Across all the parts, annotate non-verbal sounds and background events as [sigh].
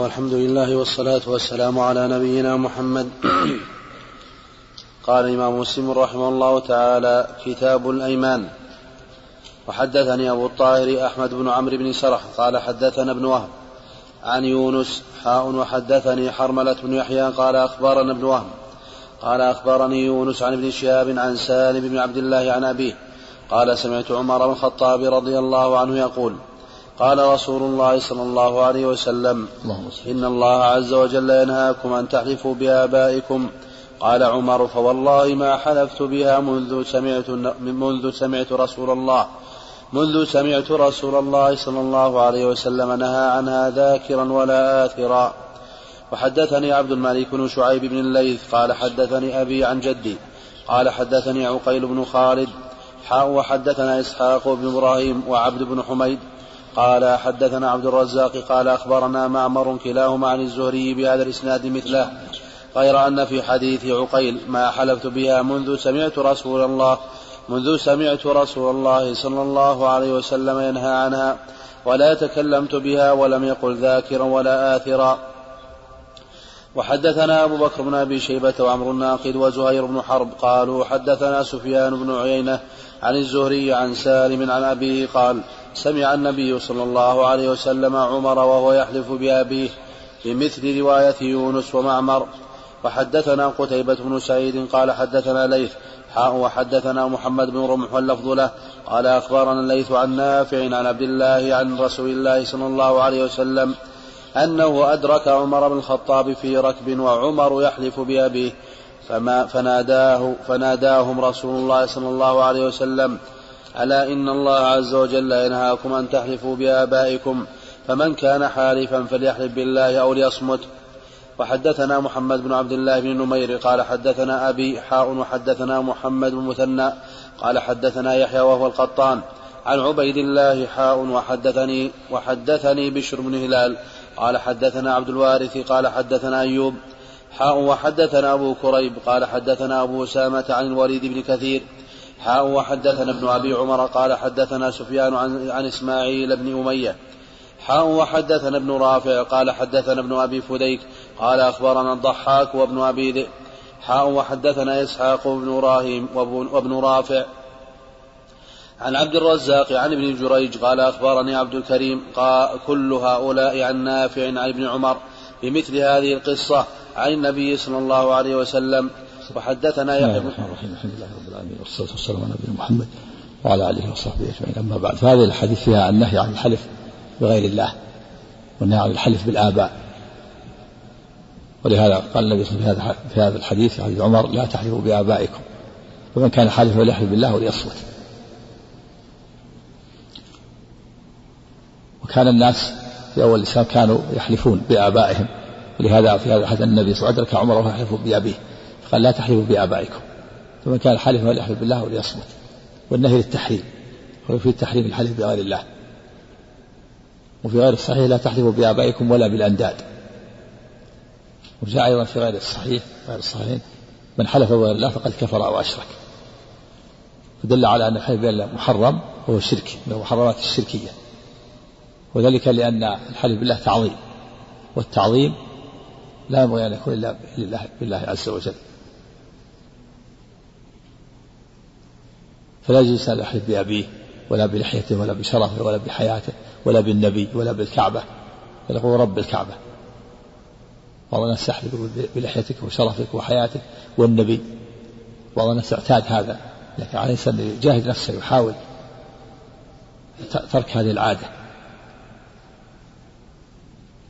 والحمد لله والصلاة والسلام على نبينا محمد. قال الإمام مسلم رحمه الله تعالى كتاب الأيمان. وحدثني أبو الطاهر أحمد بن عمرو بن سرح قال حدثنا ابن وهب عن يونس حاء وحدثني حرملة بن يحيى قال أخبرنا ابن وهب قال أخبرني يونس عن ابن شهاب عن سالم بن عبد الله عن أبيه قال سمعت عمر بن الخطاب رضي الله عنه يقول قال رسول الله صلى الله عليه وسلم إن الله عز وجل ينهاكم أن تحلفوا بآبائكم. قال عمر فوالله ما حلفت بها منذ سمعت منذ سمعت رسول الله. منذ سمعت رسول الله صلى الله عليه وسلم نهى عنها ذاكرا ولا آثرا. وحدثني عبد الملك بن شعيب بن الليث قال حدثني أبي عن جدي قال حدثني عقيل بن خالد حاء وحدثنا إسحاق بن إبراهيم وعبد بن حميد قال حدثنا عبد الرزاق قال أخبرنا معمر كلاهما عن الزهري بهذا الإسناد مثله غير أن في حديث عقيل ما حلفت بها منذ سمعت رسول الله منذ سمعت رسول الله صلى الله عليه وسلم ينهى عنها ولا تكلمت بها ولم يقل ذاكرا ولا آثرا. وحدثنا أبو بكر بن أبي شيبة وعمر الناقد وزهير بن حرب قالوا حدثنا سفيان بن عيينة عن الزهري عن سالم عن أبيه قال سمع النبي صلى الله عليه وسلم عمر وهو يحلف بأبيه بمثل رواية يونس ومعمر. وحدثنا قتيبة بن سعيد قال حدثنا ليث حاء وحدثنا محمد بن رمح واللفظ له. قال أخبرنا الليث عن نافع عن عبد الله عن رسول الله صلى الله عليه وسلم أنه أدرك عمر بن الخطاب في ركب وعمر يحلف بأبيه فما فناداه فناداهم رسول الله صلى الله عليه وسلم ألا إن الله عز وجل ينهاكم أن تحلفوا بآبائكم فمن كان حالفا فليحلف بالله أو ليصمت. وحدثنا محمد بن عبد الله بن نمير قال حدثنا أبي حاء وحدثنا محمد بن مثنى قال حدثنا يحيى وهو القطان. عن عبيد الله حاء وحدثني وحدثني بشر بن هلال قال حدثنا عبد الوارث قال حدثنا أيوب. حاء وحدثنا أبو كريب قال حدثنا أبو أسامة عن الوليد بن كثير حاء وحدثنا ابن أبي عمر قال حدثنا سفيان عن, عن إسماعيل بن أمية. حاء وحدثنا ابن رافع قال حدثنا ابن أبي فديك قال أخبرنا الضحاك وابن أبي ذئب. حاء وحدثنا إسحاق بن إبراهيم وابن رافع. عن عبد الرزاق عن ابن جريج قال أخبرني عبد الكريم قال كل هؤلاء عن نافع عن ابن عمر بمثل هذه القصة عن النبي صلى الله عليه وسلم. وحدثنا يحيى بن الرحمن الحمد لله رب العالمين والصلاة والسلام على نبينا محمد وعلى آله وصحبه أجمعين. أما بعد فهذه الحديث فيها النهي عن الحلف بغير الله والنهي عن الحلف بالآباء. ولهذا قال النبي صلى الله عليه وسلم في هذا الحديث في حديث عمر لا تحلفوا بآبائكم ومن كان حالفا فليحلف بالله وليصمت. وكان الناس في أول الإسلام كانوا يحلفون بآبائهم ولهذا في هذا الحديث النبي صلى الله عليه وسلم عمر يحلف بأبيه. قال لا تحلفوا بآبائكم. فمن كان حالفا فليحلف بالله وليصمت. والنهي للتحريم. وفي التحريم الحلف بغير الله. وفي غير الصحيح لا تحلفوا بآبائكم ولا بالأنداد. وجاء أيضا في غير الصحيح غير الصحيحين من حلف بغير الله فقد كفر أو أشرك. فدل على أن الحلف بالله محرم وهو الشرك من المحرمات الشركية. وذلك لأن الحلف بالله تعظيم. والتعظيم لا ينبغي أن يكون إلا لله بالله عز وجل. فلا يجوز أن يحلف بأبيه ولا بلحيته ولا بشرفه ولا بحياته ولا بالنبي ولا بالكعبة. بل يقول رب الكعبة. بعض الناس يحلف بلحيتك وشرفك وحياتك والنبي. بعض الناس اعتاد هذا. لكن عليه الإنسان يجاهد نفسه يحاول ترك هذه العادة.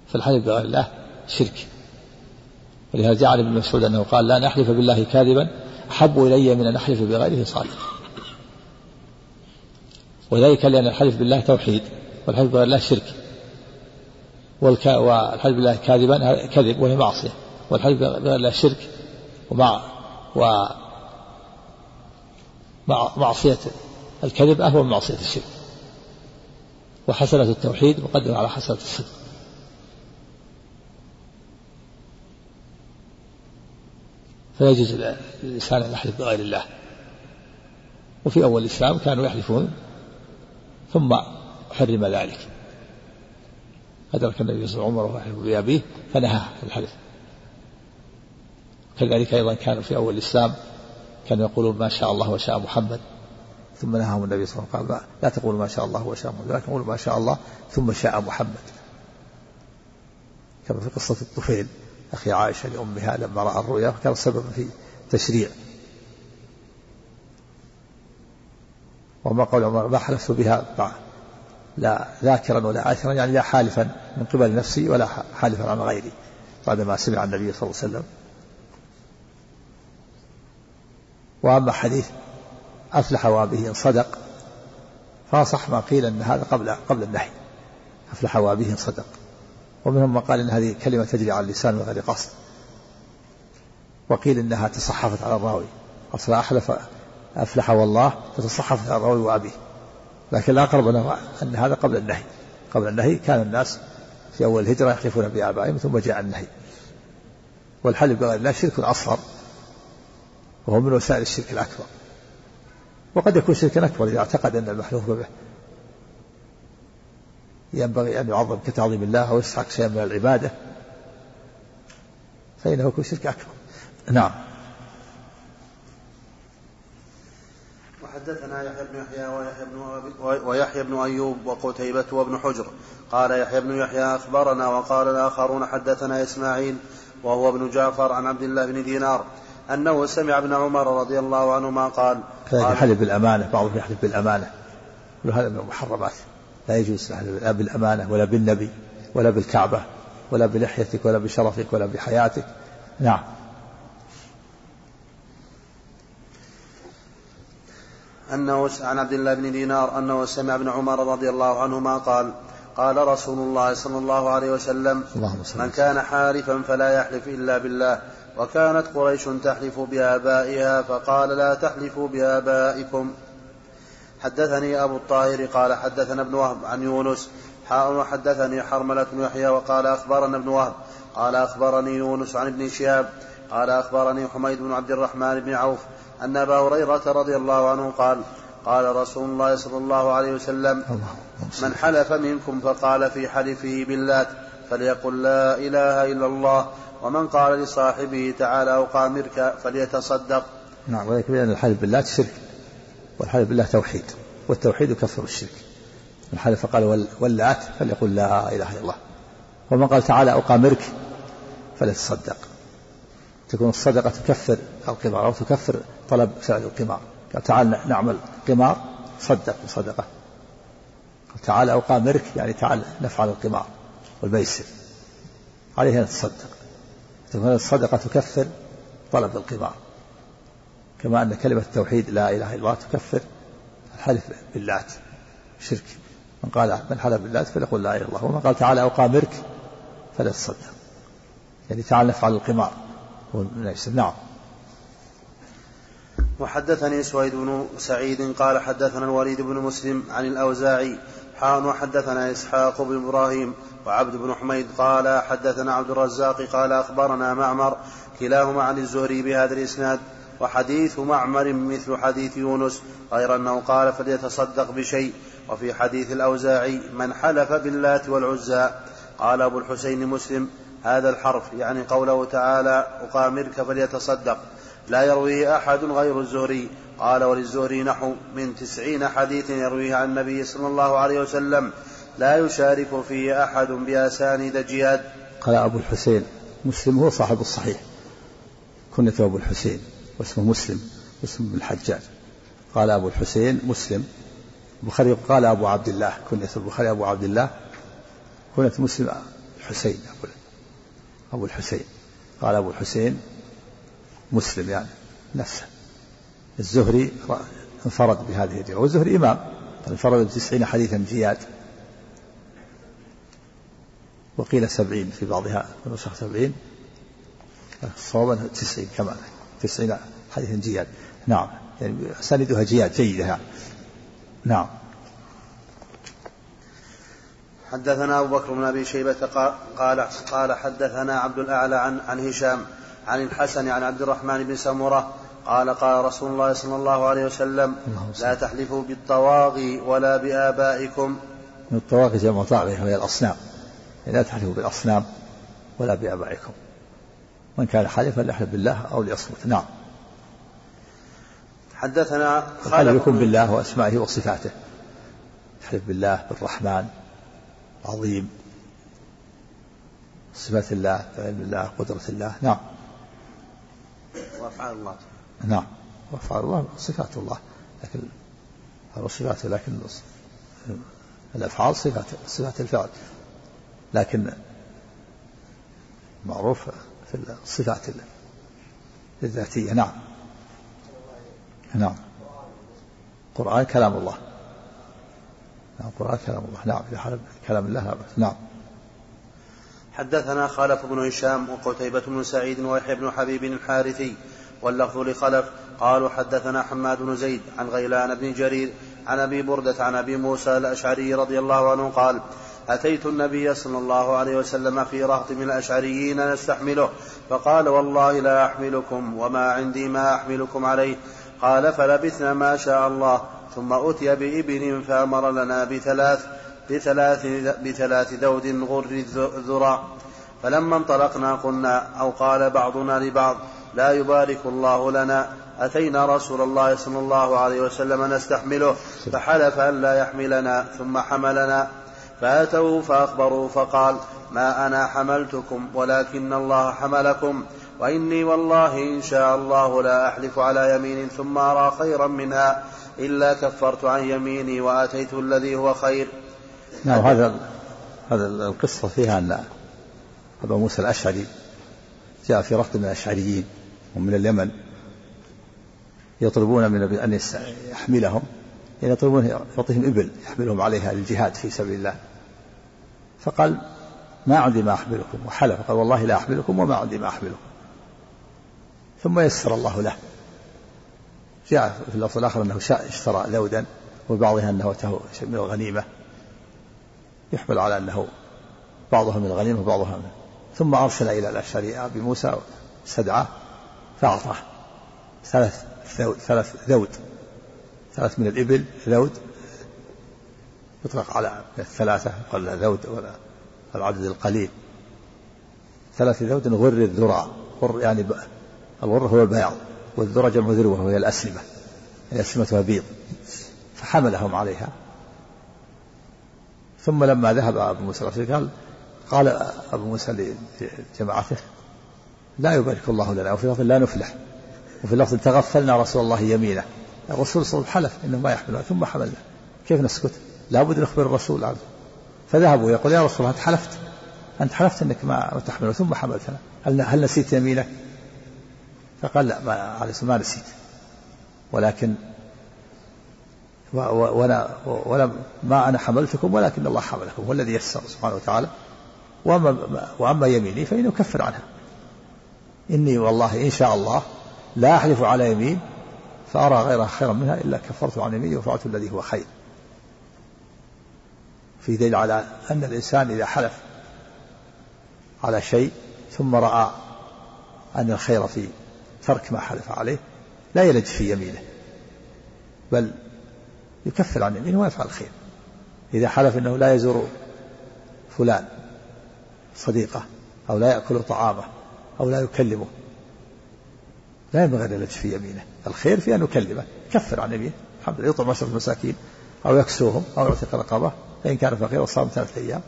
فالحلف بغير الله شرك. ولهذا جعل ابن مسعود أنه قال لا نحلف بالله كاذبا أحب إلي من أن أحلف بغيره صادقا. وذلك لأن الحلف بالله توحيد والحلف بغير الله شرك والك... والحلف بالله كاذبا كذب وهي معصية والحلف بغير الله شرك ومع و مع معصية الكذب أهون من معصية الشرك وحسنة التوحيد مقدمة على حسنة الصدق فلا يجوز للإنسان أن يحلف بغير الله وفي أول الإسلام كانوا يحلفون ثم حرم ذلك. أدرك النبي صلى الله عليه وسلم عمر بأبيه فنهاه الحلف كذلك أيضا كان في أول الإسلام كانوا يقولون ما شاء الله وشاء محمد ثم نهاهم النبي صلى الله عليه وسلم قال لا تقولوا ما شاء الله وشاء محمد ولكن قولوا ما شاء الله ثم شاء محمد. كما في قصة الطفيل أخي عائشة لأمها لما رأى الرؤيا فكان سببا في تشريع. وما قول عمر ما حلفت بها لا ذاكرا ولا آثرا يعني لا حالفا من قبل نفسي ولا حالفا عن غيري بعدما سمع النبي صلى الله عليه وسلم. وأما حديث أفلح وابه إن صدق فصح ما قيل أن هذا قبل قبل النهي أفلح وابه إن صدق. ومنهم من قال إن هذه كلمة تجري على اللسان من غير قصد وقيل إنها تصحفت على الراوي أصلا أحلف أفلح والله على الراوي وأبيه. لكن الأقرب أن هذا قبل النهي. قبل النهي كان الناس في أول الهجرة يحلفون بآبائهم ثم جاء النهي. والحلف بغير الله شرك أصغر وهو من وسائل الشرك الأكبر. وقد يكون شركا أكبر إذا اعتقد أن المحلوف به. ينبغي أن يعظم كتعظيم الله أو يستحق شيئا من العبادة. فإنه يكون شرك أكبر. نعم. وحدثنا يحيى بن يحيى ويحيى بن ويحيى بن أيوب وقتيبة وابن حجر. قال يحيى بن يحيى أخبرنا وقال الآخرون حدثنا إسماعيل وهو ابن جعفر عن عبد الله بن دينار أنه سمع ابن عمر رضي الله عنهما قال كذلك يحلف بالأمانة بعضهم يحلف بالأمانة. وهذا من المحرمات. لا يجوز لا بالأمانة ولا بالنبي ولا بالكعبة ولا بلحيتك ولا بشرفك ولا بحياتك. نعم. أنه عن عبد الله بن دينار أنه سمع ابن عمر رضي الله عنهما قال قال رسول الله صلى الله عليه وسلم من كان حالفا فلا يحلف إلا بالله وكانت قريش تحلف بآبائها فقال لا تحلفوا بآبائكم. حدثني أبو الطاهر قال حدثنا ابن وهب عن يونس حاء وحدثني حرملة بن يحيى وقال أخبرنا ابن وهب قال أخبرني يونس عن ابن شهاب قال أخبرني حميد بن عبد الرحمن بن عوف أن أبا هريرة رضي الله عنه قال قال رسول الله صلى الله عليه وسلم من حلف منكم فقال في حلفه باللات فليقل لا إله إلا الله ومن قال لصاحبه تعالى أقامرك فليتصدق. نعم وذلك بأن الحلف باللات شرك والحلف بالله توحيد والتوحيد يكفر الشرك. من حلف قال واللات فليقل لا إله إلا الله ومن قال تعالى أقامرك فليتصدق. تكون الصدقة تكفر القمار أو تكفر طلب فعل القمار. قال تعال نعمل قمار صدق بصدقة تعال أقامرك يعني تعال نفعل القمار والميسر. عليه أن تتصدق تكون الصدقة تكفر طلب القمار. كما أن كلمة التوحيد لا إله إلا الله تكفر الحلف باللات شرك. من قال من حلف باللات فليقول لا إله إلا الله. ومن قال تعالى أقامرك فلا تصدق. يعني تعال نفعل القمار. نعم. وحدثني سويد بن سعيد قال حدثنا الوليد بن مسلم عن الأوزاعي حان وحدثنا إسحاق بن إبراهيم وعبد بن حميد قال حدثنا عبد الرزاق قال أخبرنا معمر كلاهما عن الزهري بهذا الإسناد وحديث معمر مثل حديث يونس غير أنه قال فليتصدق بشيء. وفي حديث الأوزاعي من حلف باللات والعزى. قال أبو الحسين مسلم هذا الحرف يعني قوله تعالى أقامرك فليتصدق لا يرويه أحد غير الزهري. قال وللزهري نحو من تسعين حديث يرويه عن النبي صلى الله عليه وسلم. لا يشارك فيه أحد بأسانيد جهاد قال أبو الحسين مسلم هو صاحب الصحيح. كنيته أبو الحسين واسمه مسلم اسمه ابن الحجاج قال أبو الحسين مسلم البخاري قال أبو عبد الله كنية البخاري أبو عبد الله. كنية مسلم الحسين أبو الحسين. قال أبو الحسين مسلم يعني نفسه. الزهري انفرد بهذه الرواية والزهري إمام انفرد بتسعين حديثا جياد. وقيل سبعين في بعضها ونسخ سبعين. صوابا تسعين كمان تسعين حديثا جياد. نعم يعني أساندها جياد جيدة يعني. نعم. حدثنا أبو بكر بن أبي شيبة قال قال حدثنا عبد الأعلى عن عن هشام عن الحسن عن عبد الرحمن بن سمرة قال قال رسول الله صلى الله عليه وسلم لا تحلفوا بالطواغي ولا بآبائكم. الطواغي جمع طاغية وهي الأصنام لا تحلفوا بالأصنام ولا بآبائكم. من كان حالفا ليحلف بالله أو ليصمت. نعم. حدثنا خالد بالله وأسمائه وصفاته. يحلف بالله بالرحمن العظيم صفات الله علم الله قدرة الله. نعم. وأفعال الله. نعم. وأفعال الله صفات الله. لكن صفاته لكن الأفعال صفات صفات الفعل. لكن معروف في الصفات الذاتية. نعم. نعم. القرآن كلام الله. نعم القرآن كلام الله. نعم إذا حلف كلام الله نعم. حدثنا خلف بن هشام وقتيبة بن سعيد ويحيى بن حبيب الحارثي واللفظ لخلف قالوا حدثنا حماد بن زيد عن غيلان بن جرير عن أبي بردة عن أبي موسى الأشعري رضي الله عنه قال أتيت النبي صلى الله عليه وسلم في رهط من الأشعريين نستحمله فقال والله لا أحملكم وما عندي ما أحملكم عليه. قال فلبثنا ما شاء الله ثم اتي بابن فأمر لنا بثلاث بثلاث بثلاث ذود غر الذرع فلما انطلقنا قلنا أو قال بعضنا لبعض لا يبارك الله لنا أتينا رسول الله صلى الله عليه وسلم نستحمله فحلف أن لا يحملنا ثم حملنا فأتوا فأخبروا فقال ما أنا حملتكم ولكن الله حملكم وإني والله إن شاء الله لا أحلف على يمين ثم أرى خيرا منها إلا كفرت عن يميني وآتيت الذي هو خير. نعم هذا هذا القصة فيها أن أبا موسى الأشعري جاء في رهط من الأشعريين ومن اليمن يطلبون من أن يحملهم يعني يطلبون يعطيهم إبل يحملهم عليها للجهاد في سبيل الله. فقال ما عندي ما أحملكم وحلف قال والله لا أحملكم وما عندي ما أحملكم. ثم يسر الله له. جاء في اللفظ الآخر أنه اشترى ذودا وبعضها أنه من الغنيمة. يحمل على أنه بعضها من الغنيمة وبعضها من ثم أرسل إلى الأشعري أبي موسى استدعاه فأعطاه. ثلاث ذود ثلاث ذود. ثلاث من الإبل ذود. يطلق على الثلاثة ولا ذود ولا العدد القليل. ثلاث ذود غر الذرع غر يعني الغر هو البياض والذرة جمع ذروة وهي الأسلمة الأسلمة بيض فحملهم عليها ثم لما ذهب أبو موسى قال قال أبو موسى لجماعته لا يبارك الله لنا وفي لفظ لا نفلح وفي لفظ تغفلنا رسول الله يمينه الرسول صلى الله عليه وسلم حلف إنه ما يحملنا ثم حملنا كيف نسكت؟ لابد نخبر الرسول عنه فذهبوا يقول يا رسول الله أنت حلفت أنت حلفت إنك ما تحمله ثم حملتنا هل هل نسيت يمينك؟ فقال لا ما عليه ما نسيت. ولكن ولا ولا ما أنا حملتكم ولكن الله حملكم هو الذي يسر سبحانه وتعالى. وأما وأما يميني فانه يكفر عنها. إني والله إن شاء الله لا أحلف على يمين فأرى غيرها خيرا منها إلا كفرت عن يميني وفعلت الذي هو خير. في دليل على أن الإنسان إذا حلف على شيء ثم رأى أن الخير في ترك ما حلف عليه لا يلج في يمينه. بل يكفر عن يمينه ويفعل الخير. إذا حلف أنه لا يزور فلان صديقه أو لا يأكل طعامه أو لا يكلمه لا ينبغي أن يلج في يمينه. الخير في أن يكلمه. كفر عن يمينه. الحمد لله. يطعم عشرة مساكين أو يكسوهم أو يعتق رقبة فإن كان فقيرا صام ثلاثة أيام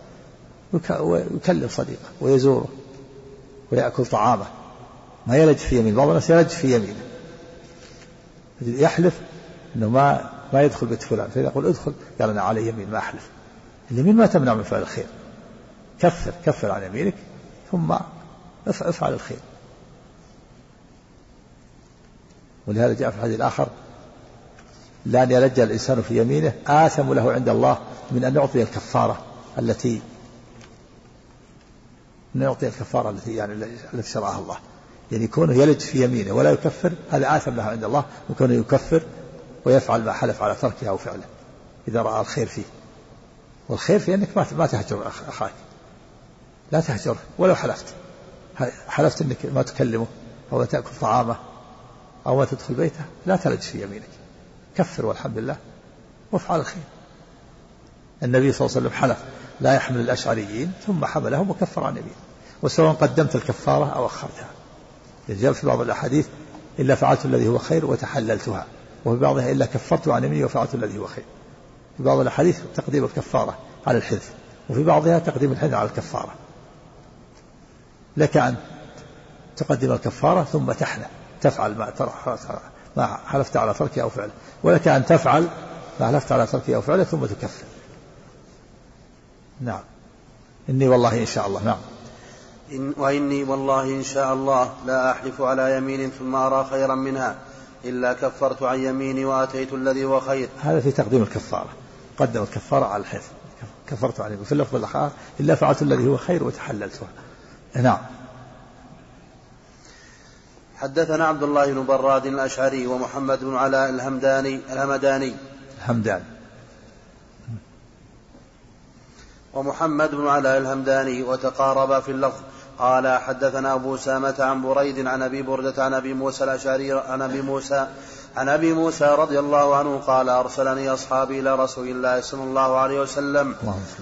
ويكلم صديقه ويزوره ويأكل طعامه. ما يلج في يمينه بعض الناس يلج في يمينه يحلف إنه ما ما يدخل بيت فلان. فإذا يقول ادخل قال أنا علي يمين ما أحلف. اليمين ما تمنع من فعل الخير. كفر كفر عن يمينك ثم افعل الخير. ولهذا جاء في الحديث الآخر لأن يلج الإنسان في يمينه آثم له عند الله من أن يعطي الكفارة التي من يعطي الكفارة التي يعني التي شرعها الله. يعني كونه يلج في يمينه ولا يكفر هذا آثم له عند الله وكونه يكفر ويفعل ما حلف على تركه أو فعله إذا رأى الخير فيه. والخير في أنك ما تهجر أخاك. لا تهجره ولو حلفت. حلفت أنك ما تكلمه أو لا تأكل طعامه أو ما تدخل بيته لا تلج في يمينك. كفر والحمد لله وافعل الخير. النبي صلى الله عليه وسلم حلف لا يحمل الأشعريين ثم حملهم وكفر عن يمينه وسواء قدمت الكفارة أو أخرتها. جاء في بعض الأحاديث إلا فعلت الذي هو خير وتحللتها وفي بعضها إلا كفرت عن يميني وفعلت الذي هو خير. في بعض الأحاديث تقديم الكفارة على الحنث وفي بعضها تقديم الحنث على الكفارة. لك أن تقدم الكفارة ثم تحلى تفعل ما ما حلفت على تركه أو فعله ولك أن تفعل ما حلفت على تركه أو فعله ثم تكفر. نعم. إني والله إن شاء الله نعم. إن وإني والله إن شاء الله لا أحلف على يمين ثم أرى خيرا منها إلا كفرت عن يميني وأتيت الذي هو خير. هذا في تقديم الكفارة. قدم الكفارة على الحلف كفرت يمين في اللفظ الآخر إلا فعلت الذي هو خير وتحللتها نعم. حدثنا عبد الله بن براد الأشعري ومحمد بن علاء الهمداني الهمداني. الهمداني. ومحمد بن علاء الهمداني وتقاربا في اللفظ. قال حدثنا أبو سامة عن بريد عن أبي بردة عن أبي موسى الأشعري عن أبي موسى عن أبي موسى رضي الله عنه قال أرسلني أصحابي إلى رسول الله صلى الله عليه وسلم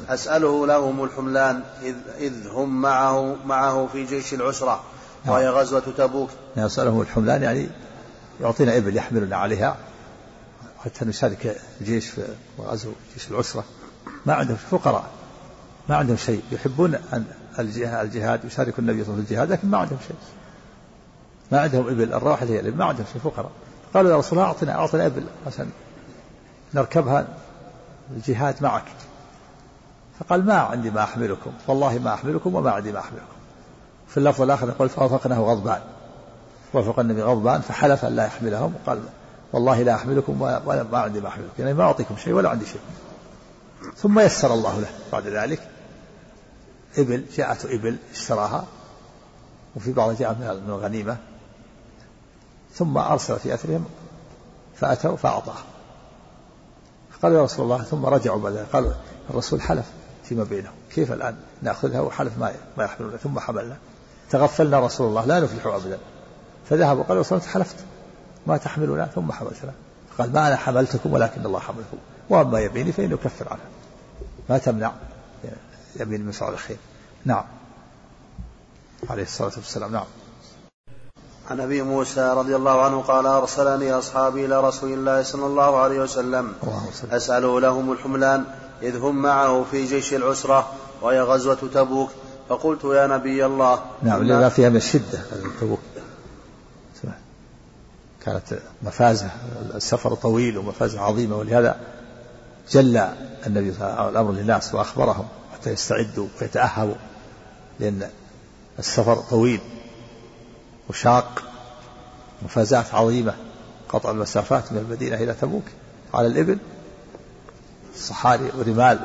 أسأله لهم الحملان إذ, إذ هم معه معه في جيش العسرة وهي نعم. غزوة تبوك. أسألهم الحملان يعني يعطينا إبل يحملنا عليها حتى نشارك الجيش في غزو جيش العسرة. ما عندهم فقراء ما عندهم شيء. يحبون أن الجهاد يشارك النبي صلى الله عليه وسلم في الجهاد لكن ما عندهم شيء. ما عندهم إبل الراحل هي الإبل ما عندهم شيء فقراء. قالوا يا رسول الله أعطنا أعطنا إبل عشان نركبها الجهاد معك. فقال ما عندي ما أحملكم. والله ما أحملكم وما عندي ما أحملكم. في اللفظ الآخر يقول فوافقناه غضبان. وافق النبي غضبان فحلف أن لا يحملهم. وقال والله لا أحملكم ولا ما عندي ما أحملكم. يعني ما أعطيكم شيء ولا عندي شيء. ثم يسر الله له بعد ذلك. إبل جاءته إبل اشتراها وفي بعض جاء من الغنيمة. ثم أرسل في أثرهم فأتوا فأعطاه. قال يا رسول الله ثم رجعوا بعد قال الرسول حلف فيما بينهم. كيف الآن نأخذها؟ وحلف ما ما يحملنا ثم حملنا. تغفلنا رسول الله. لا نفلح أبدا. فذهب وقال يا رسول الله حلفت. ما تحملنا ثم حملتنا. قال ما أنا حملتكم ولكن الله حملكم. وأما يميني فإنه يكفر عنها ما تمنع يمين من فعل الخير نعم. عليه الصلاة والسلام نعم. عن أبي موسى رضي الله عنه قال أرسلني أصحابي إلى رسول الله صلى الله عليه وسلم اساله لهم الحملان إذ هم معه في جيش العسرة وهي غزوة تبوك. فقلت يا نبي الله نعم لما فيها من الشده تبوك. كانت مفازة السفر طويل ومفازة عظيمة ولهذا جل النبي صلى الله عليه وسلم الأمر للناس وأخبرهم حتى يستعدوا ويتأهبوا. لأن السفر طويل وشاق مفازات عظيمة قطع المسافات من المدينة إلى تبوك. على الإبل صحاري ورمال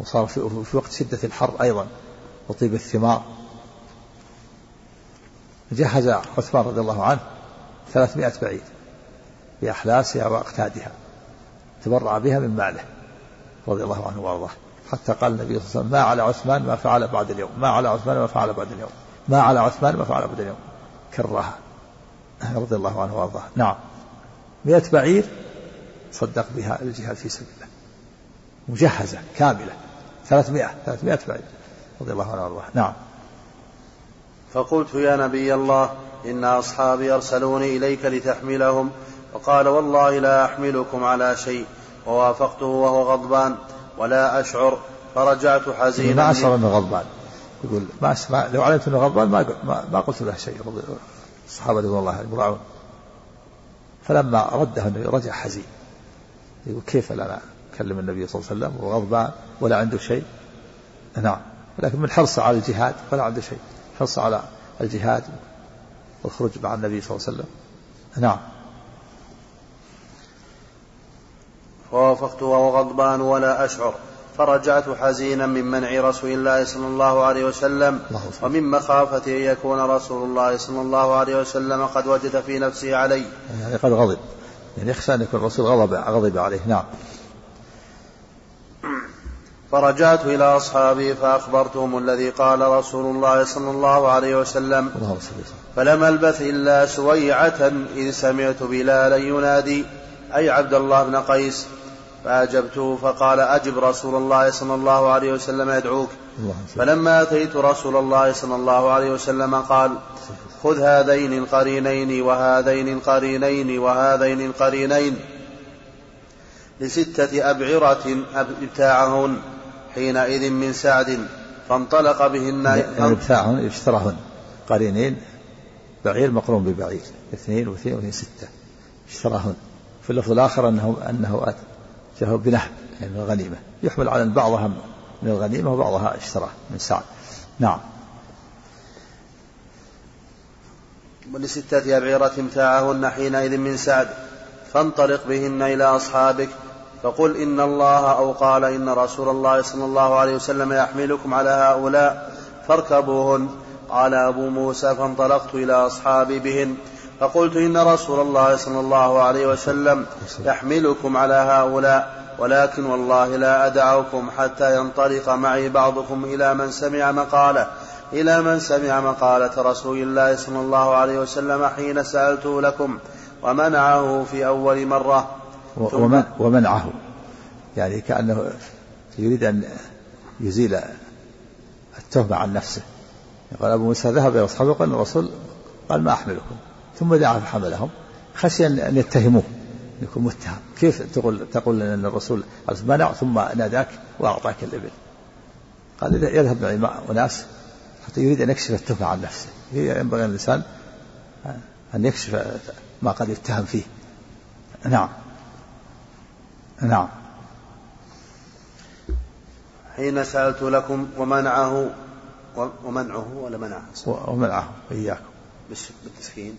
وصار في, في وقت شدة الحر أيضا وطيب الثمار. جهز عثمان رضي الله عنه ثلاثمائة بعير بأحلاسها وأقتادها. تبرع بها من ماله رضي الله عنه وأرضاه. حتى قال النبي صلى الله عليه وسلم ما على عثمان ما فعل بعد اليوم ما على عثمان ما فعل بعد اليوم ما على عثمان ما فعل بعد اليوم. كرها. رضي الله عنه وأرضاه. نعم. مئة بعير صدق بها الجهاد في سبيل الله مجهزة كاملة. ثلاثمائة ثلاثمائة بعير. رضي الله عنه وأرضاه. نعم. فقلت يا نبي الله إن أصحابي أرسلوني إليك لتحملهم وقال والله لا أحملكم على شيء ووافقته وهو غضبان. ولا أشعر فرجعت حزينا. ما أشعر أنه غضبان. يقول ما, ما لو علمت أنه غضبان ما ما قلت له شيء. الصحابة رضي الله عنهم فلما رده النبي رجع حزين. يقول كيف لا أكلم النبي صلى الله عليه وسلم؟ وغضبان ولا عنده شيء. نعم. لكن من حرصه على الجهاد ولا عنده شيء. حرصه على الجهاد والخروج مع النبي صلى الله عليه وسلم. نعم. فوافقت وهو غضبان ولا أشعر. فرجعت حزينا من منع رسول الله صلى الله عليه وسلم ومن مخافة أن يكون رسول الله صلى الله عليه وسلم قد وجد في نفسه علي. يعني قد غضب. يعني يخشى أن يكون الرسول غضب غضب عليه. نعم. فرجعت إلى أصحابي فأخبرتهم الذي قال رسول الله صلى الله عليه وسلم فلم ألبث إلا سويعة إذ سمعت بلالا ينادي أي عبد الله بن قيس؟ فأجبته فقال أجب رسول الله صلى الله عليه وسلم يدعوك. فلما أتيت رسول الله صلى الله عليه وسلم قال خذ هذين القرينين وهذين القرينين وهذين القرينين لستة أبعرة أبتاعهن حينئذ من سعد فانطلق بهن يعني أبتاعهن اشتراهن قرينين بعير مقرون ببعير اثنين واثنين واثنين ستة اشتراهن. في اللفظ الآخر أنه أنه جاءه بنهب يعني من الغنيمة. يحمل على بعضها من الغنيمة وبعضها اشتراه من سعد. نعم. ولستة أبعرة متاعهن حينئذ من سعد فانطلق بهن إلى أصحابك فقل إن الله أو قال إن رسول الله صلى الله عليه وسلم يحملكم على هؤلاء فاركبوهن. قال أبو موسى فانطلقت إلى أصحابي بهن فقلت إن رسول الله صلى الله عليه وسلم يحملكم على هؤلاء ولكن والله لا أدعكم حتى ينطلق معي بعضكم إلى من سمع مقالة. إلى من سمع مقالة رسول الله صلى الله عليه وسلم حين سألته لكم ومنعه في أول مرة. ومنعه. يعني كأنه يريد أن يزيل التهمة عن نفسه. قال أبو موسى ذهب إلى أصحابه قال الرسول قال ما أحملكم. ثم دعا فحملهم خشي أن يتهموه يكون متهم. كيف تقول تقول أن الرسول منع ثم ناداك وأعطاك الإبل. قال يذهب معي مع أناس حتى يريد أن يكشف التهمة عن نفسه. هي ينبغي الإنسان أن يكشف ما قد يتهم فيه. نعم. نعم. حين سألت لكم ومنعه ومنعه ولا منعه؟ ومنعه إياكم. بالتسكين.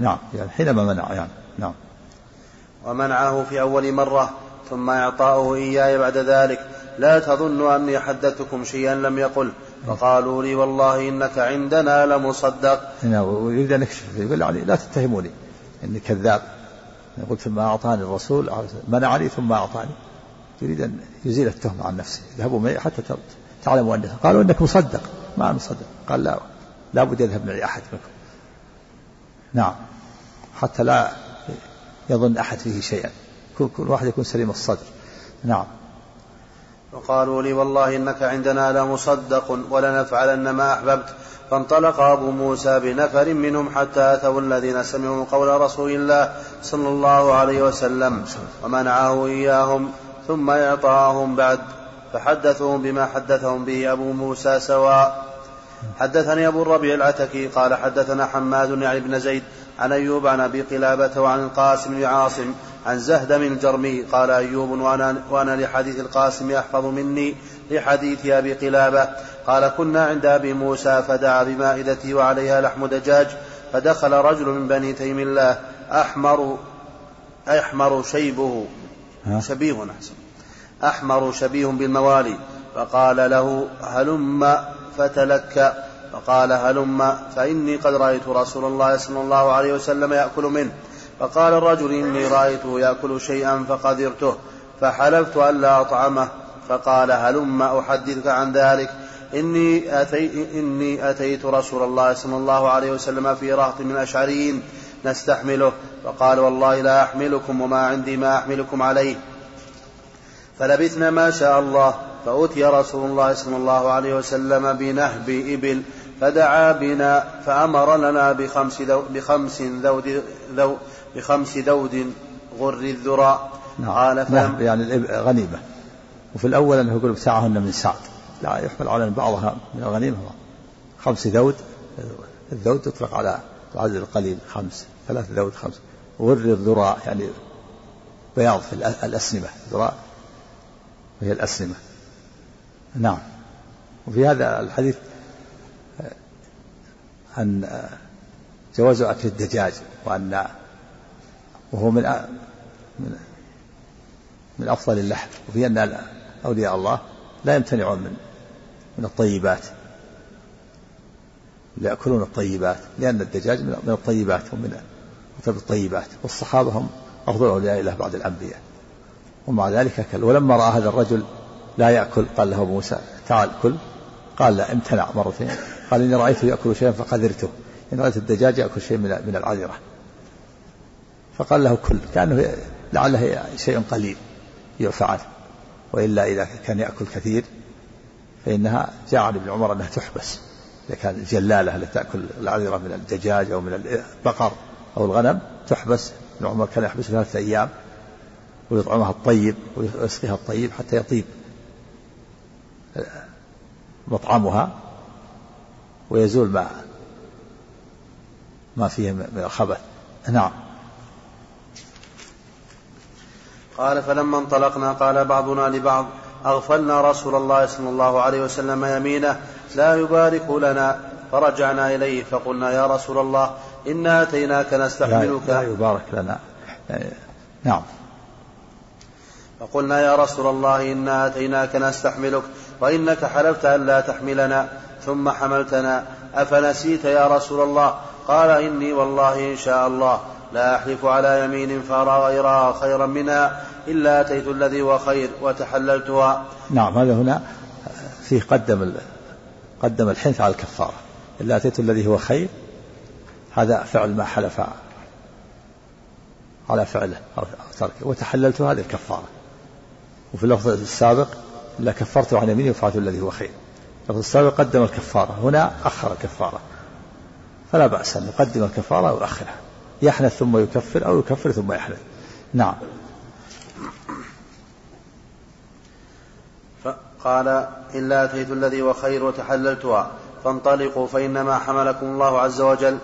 نعم. يعني حينما منع يعني نعم. ومنعه في أول مرة ثم إعطاؤه إياي بعد ذلك. لا تظن أني حدثتكم شيئا لم يقل. فقالوا لي والله إنك عندنا لمصدق. نعم ويريد أن يكشف يقول يعني لا تتهموني إني كذاب. قلت ثم أعطاني الرسول منعني ثم أعطاني. يريد أن يزيل التهمة عن نفسه. اذهبوا معي حتى تعلموا أنه قالوا إنك مصدق. ما مصدق. قال لا لابد يذهب معي أحد منكم. نعم. حتى لا يظن أحد فيه شيئا. كل واحد يكون سليم الصدر. نعم. وقالوا لي والله إنك عندنا لمصدق ولنفعلن ما أحببت. فانطلق أبو موسى بنفر منهم حتى أتوا الذين سمعوا قول رسول الله صلى الله عليه وسلم ومنعه إياهم ثم إعطاهم بعد. فحدثهم بما حدثهم به أبو موسى سواء. حدثني أبو الربيع العتكي قال حدثنا حماد يعني بن زيد عن أيوب عن أبي قلابة وعن القاسم بن عاصم عن زهدم الجرمي قال أيوب وأنا, وأنا لحديث القاسم أحفظ مني لحديث أبي قلابة قال كنا عند أبي موسى فدعا بمائدته وعليها لحم دجاج فدخل رجل من بني تيم الله أحمر أحمر شيبه. شبيه أحسن. أحمر شبيه بالموالي. فقال له هلم فتلك فقال هلم فإني قد رأيت رسول الله صلى الله عليه وسلم يأكل منه. فقال الرجل إني رأيته يأكل شيئا فقدرته فحلفت ألا أطعمه. فقال هلم أحدثك عن ذلك؟ إني, أتي إني أتيت رسول الله صلى الله عليه وسلم في رهط من أشعريين نستحمله. فقال والله لا أحملكم وما عندي ما أحملكم عليه. فلبثنا ما شاء الله. فأتي رسول الله صلى الله عليه وسلم بنهب إبل فدعا بنا فأمر لنا بخمس ذو بخمس ذود ذو بخمس ذود غر الذراء نعم. قال نهب يعني غنيمة. وفي الأول أنه يقول بتاعهن من سعد. لا يحمل على بعضها من الغنيمة. خمس ذود. الذود يطلق على العدد القليل. خمس. ثلاث ذود خمس. غر الذراء يعني بياض في الأسنمة. الذراء وهي الأسنمة. نعم. وفي هذا الحديث أن جواز أكل الدجاج وأن وهو من من أفضل اللحم وفي أن أولياء الله لا يمتنعون من من الطيبات. يأكلون الطيبات لأن الدجاج من الطيبات ومن من الطيبات. والصحابة هم أفضل أولياء الله بعد الأنبياء. ومع ذلك أكل ولما رأى هذا الرجل لا يأكل. قال له موسى تعال كل. قال لا امتنع مرتين. قال إني رأيته يأكل شيئا فقدرته إن رأيت الدجاج يأكل شيء من من العذرة. فقال له كل كأنه لعله شيء قليل يعفى عنه وإلا إذا كان يأكل كثير فإنها جاء عن ابن عمر أنها تحبس. إذا كانت جلالة التي تأكل العذرة من الدجاج أو من البقر أو الغنم تحبس. ابن عمر كان يحبس ثلاثة أيام ويطعمها الطيب ويسقيها الطيب حتى يطيب. مطعمها ويزول ما ما فيه من الخبث نعم. قال فلما انطلقنا قال بعضنا لبعض أغفلنا رسول الله صلى الله عليه وسلم يمينه لا يبارك لنا. فرجعنا إليه فقلنا يا رسول الله إنا أتيناك نستحملك. لا يبارك لنا. نعم. فقلنا يا رسول الله إنا أتيناك نستحملك. وإنك حلفت أن لا تحملنا ثم حملتنا. أفنسيت يا رسول الله؟ قال إني والله إن شاء الله لا أحلف على يمين فأرى غيرها خيرا منها إلا أتيت الذي هو خير وتحللتها. نعم هذا هنا فيه قدم قدم الحنث على الكفارة. إلا أتيت الذي هو خير هذا فعل ما حلف على فعله أو تركه وتحللت هذه الكفارة وفي اللفظ السابق إلا كفرت عن يميني وفعلت الذي هو خير. اللفظ السابق قدم الكفارة هنا أخر الكفارة. فلا بأس أن يقدم الكفارة ويؤخرها. يحنث ثم يكفر أو يكفر ثم يحنث. نعم. قال إلا أتيت الذي هو خير وتحللتها فانطلقوا فإنما حملكم الله عز وجل.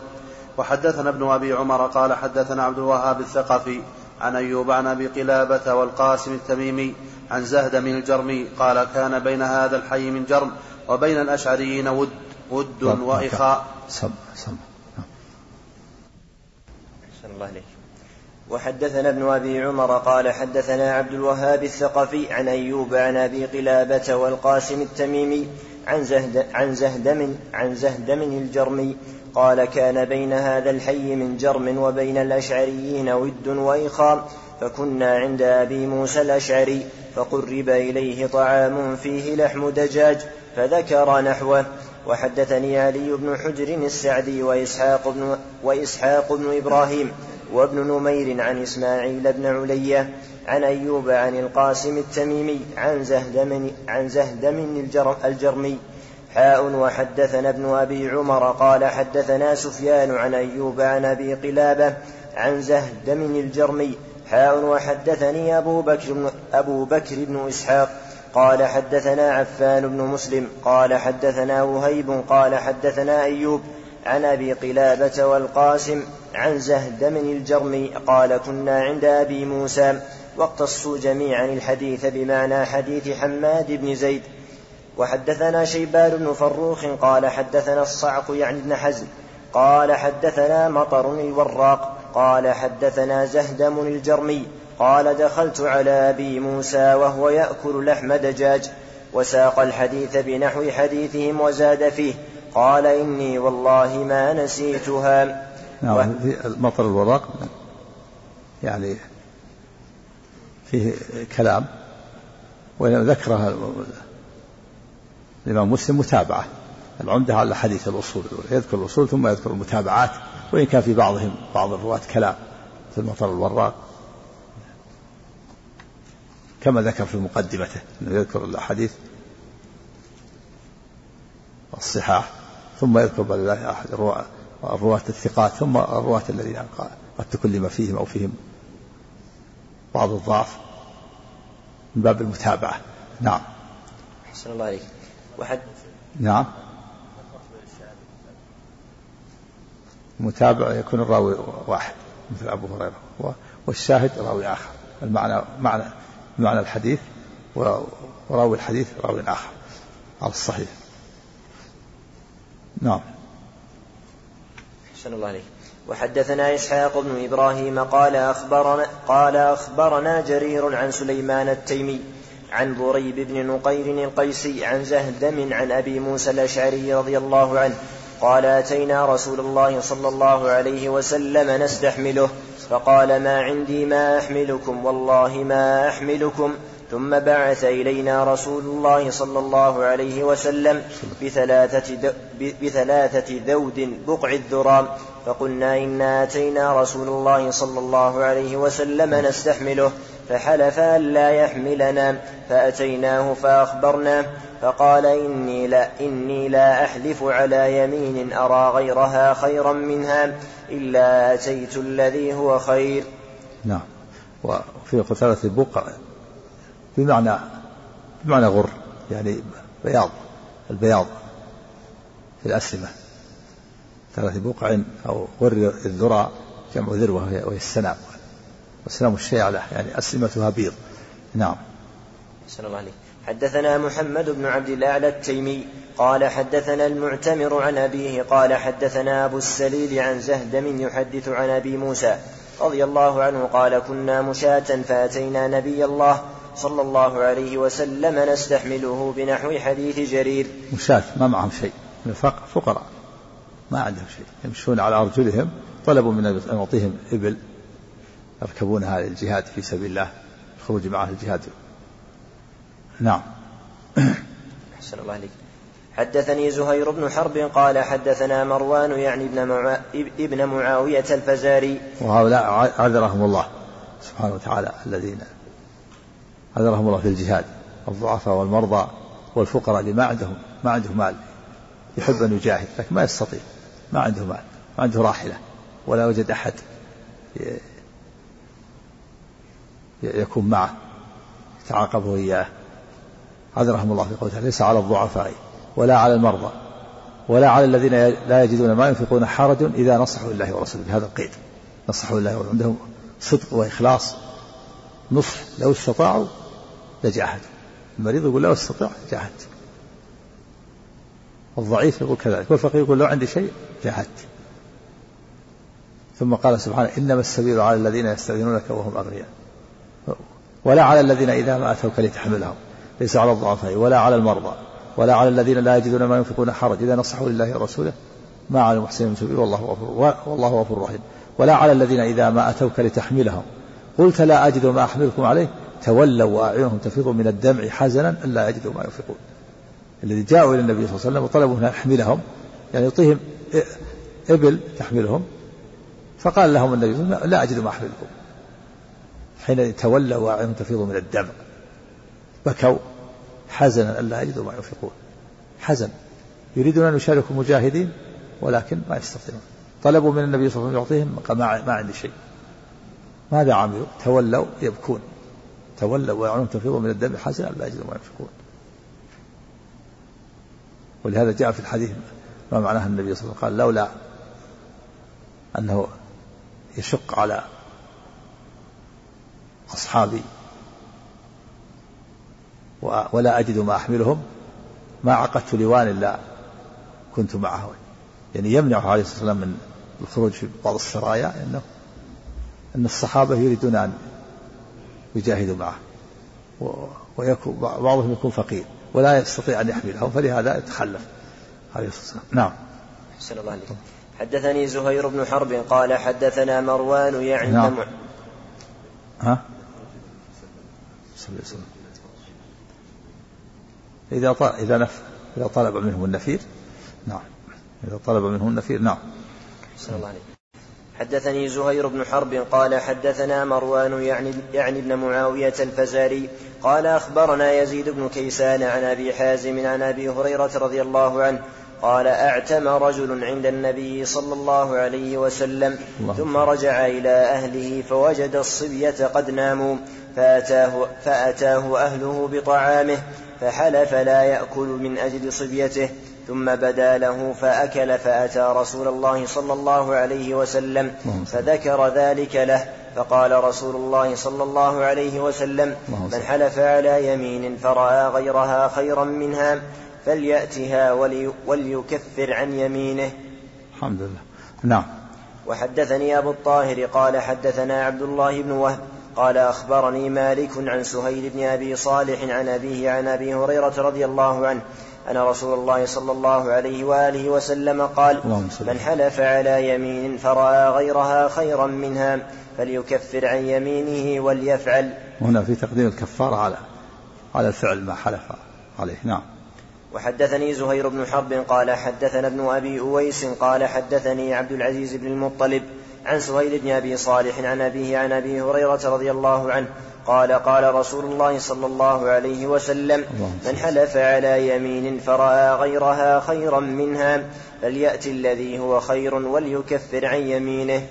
وحدثنا ابن أبي عمر قال حدثنا عبد الوهاب الثقفي عن أيوب عن أبي قلابة والقاسم التميمي عن زهد من الجرمي قال كان بين هذا الحي من جرم وبين الأشعريين ود ود وإخاء. سم سم. الله عليك وحدثنا ابن أبي عمر قال حدثنا عبد الوهاب الثقفي عن أيوب عن أبي قلابة والقاسم التميمي عن زهد عن زهدم عن زهدم الجرمي قال كان بين هذا الحي من جرم وبين الأشعريين ود واخام فكنا عند أبي موسى الأشعري فقرب إليه طعام فيه لحم دجاج فذكر نحوه. وحدثني علي بن حجر السعدي وإسحاق بن, وإسحاق بن إبراهيم وابن نمير عن إسماعيل بن علية عن أيوب عن القاسم التميمي عن زهدم عن زهدم الجرمي. حاء وحدثنا ابن أبي عمر قال حدثنا سفيان عن أيوب عن أبي قلابة عن زهدم الجرمي حاء وحدثني أبو بكر بن, أبو بكر بن إسحاق قال حدثنا عفان بن مسلم قال حدثنا وهيب قال حدثنا أيوب عن أبي قلابة والقاسم عن زهدم الجرمي قال كنا عند أبي موسى واقتصوا جميعا الحديث بمعنى حديث حماد بن زيد وحدثنا شيبان بن فروخ قال حدثنا الصعق يعني ابن حزم قال حدثنا مطر الوراق قال حدثنا زهدم الجرمي قال دخلت على أبي موسى وهو يأكل لحم دجاج وساق الحديث بنحو حديثهم وزاد فيه قال إني والله ما نسيتها. نعم المطر الوراق يعني فيه كلام وذكرها الإمام مسلم متابعة العمدة على حديث الأصول يذكر الأصول ثم يذكر المتابعات. وإن كان في بعضهم بعض الرواة كلام في المطر الوراق كما ذكر في مقدمته أنه يذكر الأحاديث الصحاح ثم يذكر الرواة الثقات ثم الرواة الذين قد تكلم فيهم أو فيهم بعض الضعف من باب المتابعة. نعم. أحسن الله عليك وحد نعم. متابع يكون الراوي واحد مثل أبو هريرة. والشاهد راوي آخر. المعنى معنى بمعنى الحديث وراوي الحديث راوي آخر. على الصحيح. نعم. أحسن الله عليك. وحدثنا إسحاق بن إبراهيم قال أخبرنا قال أخبرنا جرير عن سليمان التيمي عن ضريب بن نقير القيسي عن زهدم عن أبي موسى الأشعري رضي الله عنه قال أتينا رسول الله صلى الله عليه وسلم نستحمله. فقال ما عندي ما أحملكم والله ما أحملكم. ثم بعث إلينا رسول الله صلى الله عليه وسلم بثلاثة, بثلاثة ذود بقع الذرام. فقلنا إنا أتينا رسول الله صلى الله عليه وسلم نستحمله. فحلف ألا يحملنا فأتيناه فأخبرناه فقال إني لا, إني لا أحلف على يمين أرى غيرها خيرا منها إلا أتيت الذي هو خير. نعم. وفي قتالة البقع بمعنى بمعنى غر يعني بياض البياض في الأسلمة. ثلاث بقع أو غر الذرى جمع ذروة وهي السنام والسنام الشيعلة يعني أسلمتها بيض نعم. أحسن الله عليك. حدثنا محمد بن عبد الأعلى التيمي قال حدثنا المعتمر عن أبيه قال حدثنا أبو السليل عن زهدم يحدث عن أبي موسى رضي الله عنه قال كنا مشاة فأتينا نبي الله صلى الله عليه وسلم نستحمله بنحو حديث جرير. مشاة ما معهم شيء. فقراء. ما عندهم شيء. يمشون على أرجلهم طلبوا من أن يعطيهم إبل. يركبونها للجهاد في سبيل الله الخروج معه الجهاد. نعم. [coughs] أحسن الله عليك. حدثني زهير بن حرب قال حدثنا مروان يعني ابن, معا... ابن معاوية الفزاري. وهؤلاء عذرهم الله سبحانه وتعالى الذين عذرهم الله في الجهاد الضعفاء والمرضى والفقراء اللي ما عندهم ما عنده مال يحب أن يجاهد لكن ما يستطيع ما عنده مال ما عنده راحلة ولا وجد أحد يكون معه يتعاقبه إياه. عذرهم الله في قوله ليس على الضعفاء ولا على المرضى ولا على الذين لا يجدون ما ينفقون حرج إذا نصحوا لله ورسوله. بهذا القيد. نصحوا لله ورسوله. عندهم صدق وإخلاص. نصح لو استطاعوا لجاهدوا. المريض يقول لو استطاع جاهدت. الضعيف يقول كذلك. والفقير يقول لو عندي شيء جاهدت. ثم قال سبحانه إنما السبيل على الذين يستأذنونك وهم أغنياء. ولا على الذين إذا ما أتوك لتحملهم ليس على الضعفاء ولا على المرضى ولا على الذين لا يجدون ما ينفقون حرج. إذا نصحوا لله ورسوله ما على المحسنين من سبيل والله غفور والله غفور رحيم. ولا على الذين إذا ما أتوك لتحملهم. قلت لا أجد ما أحملكم عليه. تولوا وأعينهم تفيض من الدمع حزنا ألا يجدوا ما ينفقون. الذي جاءوا إلى النبي صلى الله عليه وسلم وطلبوا أن يحملهم يعني يعطيهم إبل تحملهم. فقال لهم النبي لا أجد ما أحملكم. حين تولوا وأعينهم تفيض من الدمع بكوا. حزنا ألا يجدوا ما ينفقون. حزن. يريدون أن يشاركوا المجاهدين ولكن ما يستطيعون. طلبوا من النبي صلى الله عليه وسلم يعطيهم ما, ما عندي شيء. ماذا عملوا؟ تولوا يبكون. تولوا ويعلمون تفيض من الدم حزنا لا يجدوا ما ينفقون. ولهذا جاء في الحديث ما معناه النبي صلى الله عليه وسلم قال لولا أنه يشق على أصحابي. ولا أجد ما أحملهم. ما عقدت لوان إلا كنت معه يعني يمنعه عليه الصلاة والسلام من الخروج في بعض السرايا أنه أن الصحابة يريدون أن يجاهدوا معه. ويكون بعضهم يكون فقير ولا يستطيع أن يحملهم فلهذا يتخلف عليه الصلاة والسلام. نعم. أحسن الله عليك. حدثني زهير بن حرب قال حدثنا مروان يعني نعم. ها؟ صلى الله عليه وسلم. إذا طلب إذا نف إذا طلب منهم النفير نعم. إذا طلب منهم النفير نعم. أحسن الله عليك حدثني زهير بن حرب قال حدثنا مروان يعني يعني ابن معاوية الفزاري قال أخبرنا يزيد بن كيسان عن أبي حازم عن أبي هريرة رضي الله عنه قال أعتم رجل عند النبي صلى الله عليه وسلم الله ثم رجع إلى أهله فوجد الصبية قد ناموا فأتاه, فأتاه أهله بطعامه فحلف لا يأكل من أجل صبيته ثم بدا له فأكل فأتى رسول الله صلى الله عليه وسلم فذكر ذلك له فقال رسول الله صلى الله عليه وسلم من حلف على يمين فرأى غيرها خيرا منها فليأتها ولي وليكفر عن يمينه. الحمد لله. نعم. وحدثني أبو الطاهر قال حدثنا عبد الله بن وهب قال أخبرني مالك عن سهيل بن أبي صالح عن أبيه عن أبي هريرة رضي الله عنه أن رسول الله صلى الله عليه وآله وسلم قال من حلف على يمين فرأى غيرها خيرا منها فليكفر عن يمينه وليفعل. هنا في تقديم الكفارة على على الفعل ما حلف عليه نعم. وحدثني زهير بن حرب قال حدثنا ابن أبي أويس قال حدثني عبد العزيز بن المطلب عن سهيل بن أبي صالح عن أبيه عن أبي هريرة رضي الله عنه قال قال رسول الله صلى الله عليه وسلم من حلف على يمين فرأى غيرها خيرا منها فليأت الذي هو خير وليكفر عن يمينه.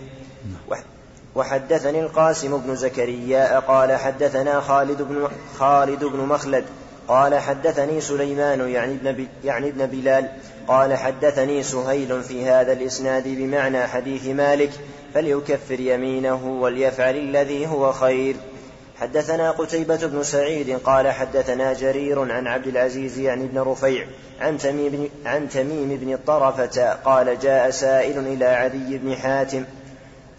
وحدثني القاسم بن زكريا قال حدثنا خالد بن خالد بن مخلد قال حدثني سليمان يعني ابن يعني ابن بلال قال حدثني سهيل في هذا الإسناد بمعنى حديث مالك فليكفر يمينه وليفعل الذي هو خير. حدثنا قتيبة بن سعيد قال حدثنا جرير عن عبد العزيز يعني بن رفيع عن تميم عن تميم بن الطرفة قال جاء سائل إلى عدي بن حاتم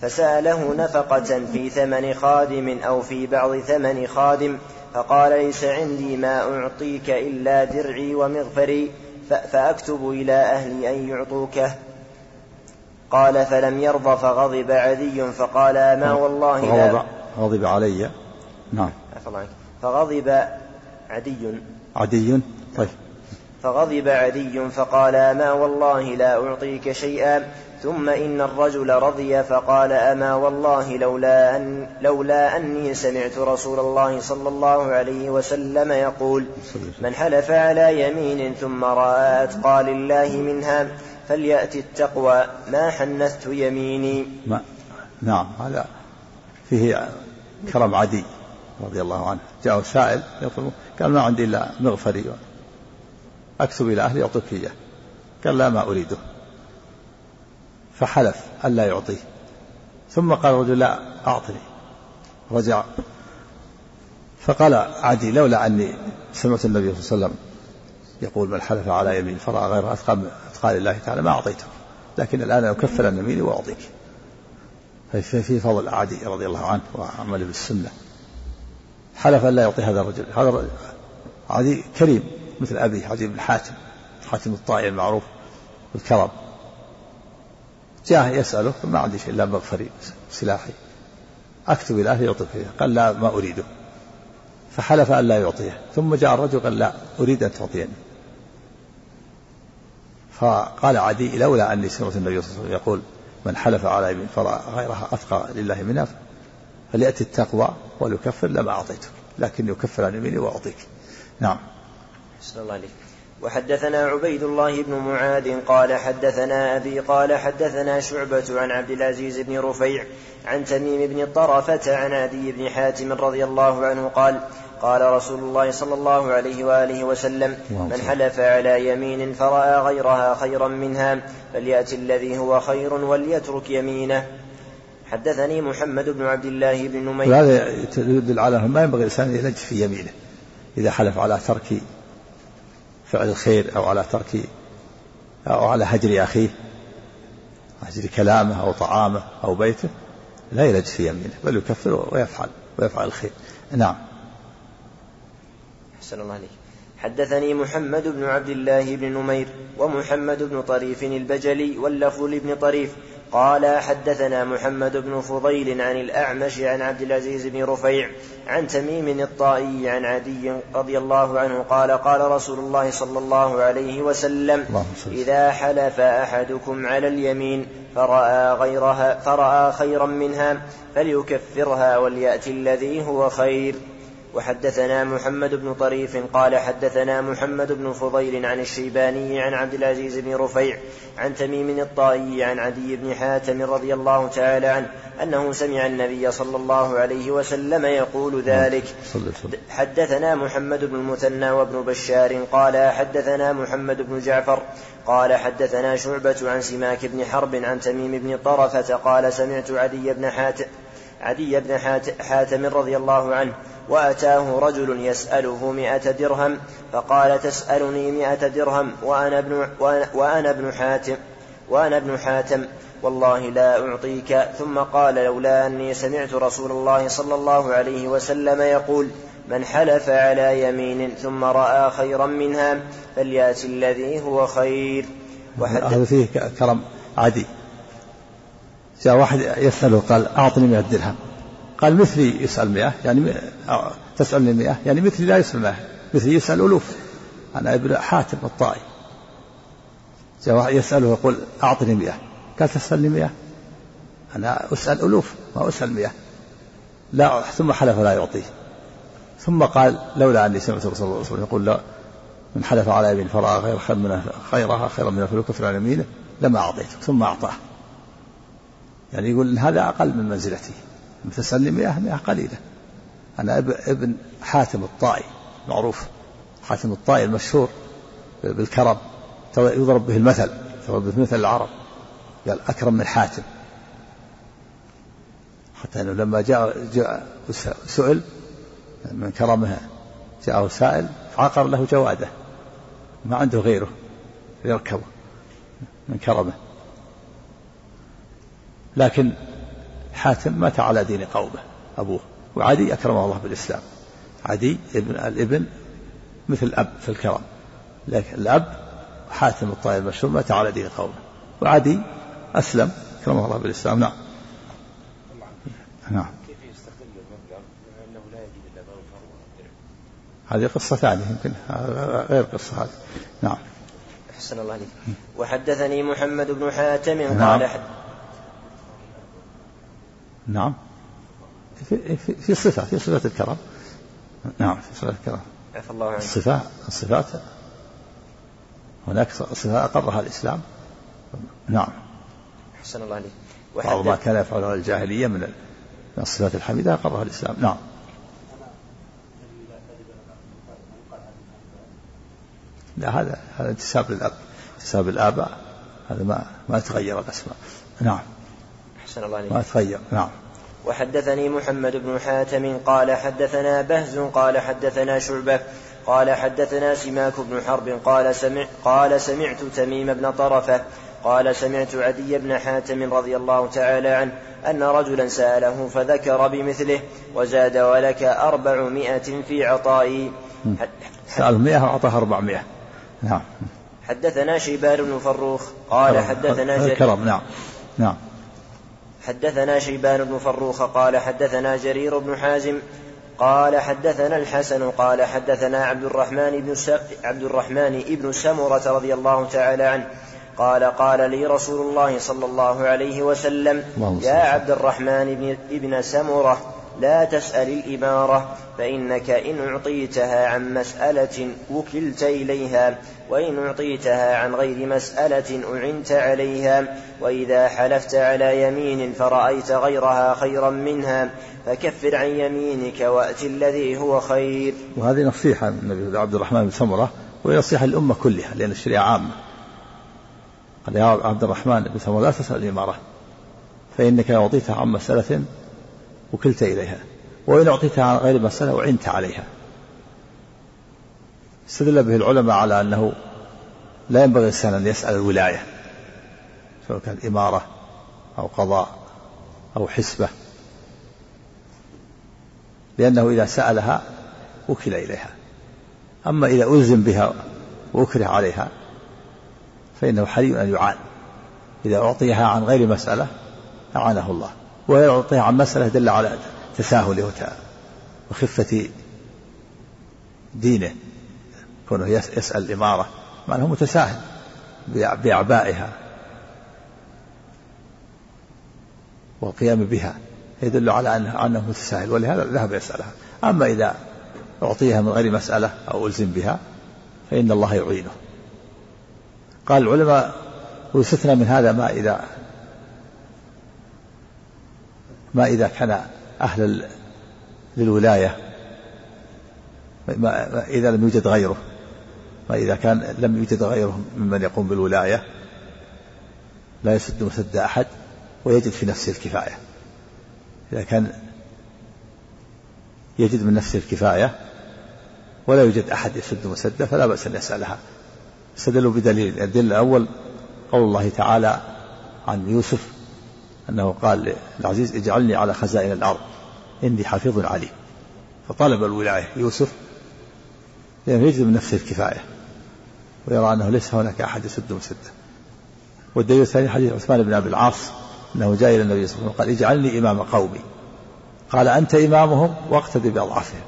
فسأله نفقة في ثمن خادم أو في بعض ثمن خادم فقال ليس عندي ما أعطيك إلا درعي ومغفري فأكتب إلى أهلي أن يعطوكه قال فلم يرضى فغضب عدي فقال ما والله لا. غضب علي. نعم. فغضب عدي. عدي؟ طيب. فغضب عدي فقال ما والله لا أعطيك شيئا. ثم إن الرجل رضي فقال أما والله لولا, أن لولا أني سمعت رسول الله صلى الله عليه وسلم يقول من حلف على يمين ثم رأى أتقى لله منها فليأت التقوى ما حنثت يميني. ما نعم هذا فيه كرم عدي رضي الله عنه. جاءه سائل يطلب قال ما عندي إلا مغفري أكتب إلى أهلي أعطيك إياه. قال لا ما أريده. فحلف ألا يعطيه. ثم قال الرجل لا أعطني. رجع. فقال عدي لولا أني سمعت النبي صلى الله عليه وسلم يقول من حلف على يمين فرأى غيرها أتقى لله تعالى ما أعطيته. لكن الآن أكفر عن يميني وأعطيك. في فضل عدي رضي الله عنه وعمل بالسنة. حلف أن لا يعطي هذا الرجل. هذا عدي كريم مثل أبي عدي بن حاتم. حاتم الطائي المعروف بالكرم جاء يسأله ما عندي شيء إلا مغفري سلاحي. أكتب إلى أهلي يعطيك قال لا ما أريده. فحلف أن لا يعطيه. ثم جاء الرجل قال لا أريد أن تعطيني. فقال عدي لولا أني سمعت النبي صلى الله عليه وسلم يقول من حلف على يمين فرأى غيرها أتقى لله منها فليأتي التقوى وليكفر لما أعطيته لكن يكفر عن يميني وأعطيك. نعم. الله عليك. وحدثنا عبيد الله بن معاذ قال حدثنا أبي قال حدثنا شعبة عن عبد العزيز بن رفيع عن تميم بن طرفة عن عدي بن حاتم رضي الله عنه قال قال رسول الله صلى الله عليه وآله وسلم من حلف على يمين فرأى غيرها خيرا منها فليأتي الذي هو خير وليترك يمينه. حدثني محمد بن عبد الله بن نمير. هذا يدل على ما ينبغي الإنسان يلج في يمينه إذا حلف على ترك فعل الخير أو على ترك أو على هجر أخيه هجر كلامه أو طعامه أو بيته لا يلج في يمينه بل يكفر ويفعل ويفعل الخير. نعم. أحسن الله عليك. حدثني محمد بن عبد الله بن نمير ومحمد بن طريف البجلي واللفظ لابن طريف قال حدثنا محمد بن فضيل عن الأعمش عن عبد العزيز بن رفيع عن تميم الطائي عن عدي رضي الله عنه قال قال رسول الله صلى الله عليه وسلم إذا حلف أحدكم على اليمين فرأى غيرها فرأى خيرا منها فليكفرها وليأتي الذي هو خير. وحدثنا محمد بن طريف قال حدثنا محمد بن فضيل عن الشيباني عن عبد العزيز بن رفيع عن تميم الطائي عن عدي بن حاتم رضي الله تعالى عنه أنه سمع النبي صلى الله عليه وسلم يقول ذلك. حدثنا محمد بن المثنى وابن بشار قال حدثنا محمد بن جعفر قال حدثنا شعبة عن سماك بن حرب عن تميم بن طرفة قال سمعت عدي بن حاتم عدي بن حاتم رضي الله عنه وأتاه رجل يسأله مئة درهم فقال تسألني مئة درهم وأنا ابن, وأنا ابن حاتم وأنا ابن حاتم والله لا أعطيك. ثم قال لولا أني سمعت رسول الله صلى الله عليه وسلم يقول من حلف على يمين ثم رأى خيرا منها فليأتي الذي هو خير. هذا فيه كرم عدي. جاء واحد يسأله قال أعطني مئة درهم. قال مثلي يسأل مئة يعني تسألني مئة يعني مثلي لا يسأل مئة مثلي يسأل ألوف. أنا ابن حاتم الطائي. جاء واحد يسأله يقول أعطني مئة. قال تسألني مئة؟ أنا أسأل ألوف ما أسأل مئة. لا ثم حلف لا يعطيه. ثم قال لولا أني سمعت صلى الله عليه وسلم يقول لا من حلف على يمين فرأى غير خير من خيرها خيرا من فليكفر عن يمينه لما أعطيته ثم أعطاه. يعني يقول إن هذا أقل من منزلتي. تسألني مئة مئة قليلة. أنا ابن حاتم الطائي معروف. حاتم الطائي المشهور بالكرم. يضرب به المثل يضرب به مثل العرب. قال أكرم من حاتم. حتى أنه لما جاء, جاء سئل من كرمه جاءه سائل فعقر له جواده. ما عنده غيره يركبه من كرمه. لكن حاتم مات على دين قومه أبوه. وعدي أكرمه الله بالإسلام. عدي ابن الابن مثل الأب في الكرم لكن الأب حاتم الطائر المشهور مات على دين قومه. وعدي أسلم أكرمه الله بالإسلام. نعم. نعم. كيف يستقل المبلغ؟ أنه لا يجد إلا هذه قصة ثانية يمكن. غير قصة هذه. نعم. أحسن الله عليك وحدثني محمد بن حاتم نعم. قال حد نعم. في, في, في صفة في صفة الكرم. نعم في صفة الكرم. الله عنك. الصفات الصفات. هناك صفة أقرها الإسلام. نعم. أحسن الله عليك بعض ما كان يفعله الجاهلية من الصفات الحميدة أقرها الإسلام. نعم. لا هذا هذا انتساب للأب. انتساب الآباء هذا ما ما تغير الأسماء. نعم. أحسن الله عليك ما تغير نعم. وحدثني محمد بن حاتم قال حدثنا بهز قال حدثنا شعبة قال حدثنا سماك بن حرب قال سمع قال سمعت تميم بن طرفة قال سمعت عدي بن حاتم رضي الله تعالى عنه أن رجلا سأله فذكر بمثله وزاد ولك أربعمائة في عطائي. سأل مئة وأعطاه أربعمائة. نعم. حدثنا شيبان بن فروخ قال حدثنا جرير. نعم. نعم. حدثنا شيبان بن فروخ قال حدثنا جرير بن حازم قال حدثنا الحسن قال حدثنا عبد الرحمن بن عبد الرحمن ابن سمرة رضي الله تعالى عنه قال قال لي رسول الله صلى الله عليه وسلم يا عبد الرحمن ابن سمرة لا تسأل الإمارة فإنك إن أعطيتها عن مسألة وكلت إليها. وإن أعطيتها عن غير مسألة أعنت عليها وإذا حلفت على يمين فرأيت غيرها خيرا منها فكفر عن يمينك وأت الذي هو خير. وهذه نصيحة النبي عبد الرحمن بن سمرة وهي نصيحة الأمة كلها لأن الشريعة عامة. قال يا عبد الرحمن بن سمرة لا تسأل الإمارة فإنك أعطيتها عن مسألة وكلت إليها وإن أعطيتها عن غير مسألة وعنت عليها. استدل به العلماء على أنه لا ينبغي الإنسان أن يسأل الولاية سواء كان إمارة أو قضاء أو حسبة لأنه إذا سألها وكل إليها. أما إذا ألزم بها وأكره عليها فإنه حري أن يعان. إذا أعطيها عن غير مسألة أعانه الله. ويعطيها عن مسألة دل على تساهله وخفة دينه. كونه يسأل الإمارة مع أنه متساهل بأعبائها. والقيام بها يدل على أنه, أنه متساهل ولهذا ذهب يسألها. أما إذا أعطيها من غير مسألة أو ألزم بها فإن الله يعينه. قال العلماء ويستثنى من هذا ما إذا ما إذا كان أهل للولاية ما إذا لم يوجد غيره. ما إذا كان لم يوجد غيره ممن يقوم بالولاية لا يسد مسد أحد ويجد في نفسه الكفاية. إذا كان يجد من نفسه الكفاية ولا يوجد أحد يسد مسده فلا بأس أن يسألها. استدلوا بدليل. الدليل الأول قول الله تعالى عن يوسف أنه قال للعزيز اجعلني على خزائن الأرض إني حفيظ عليم. فطلب الولاية يوسف لأنه يجد من نفسه الكفاية. ويرى أنه ليس هناك أحد يسد مسده والدليل الثاني حديث عثمان بن أبي العاص أنه جاء إلى النبي صلى الله عليه وسلم قال اجعلني إمام قومي. قال أنت إمامهم واقتدي بأضعافهم.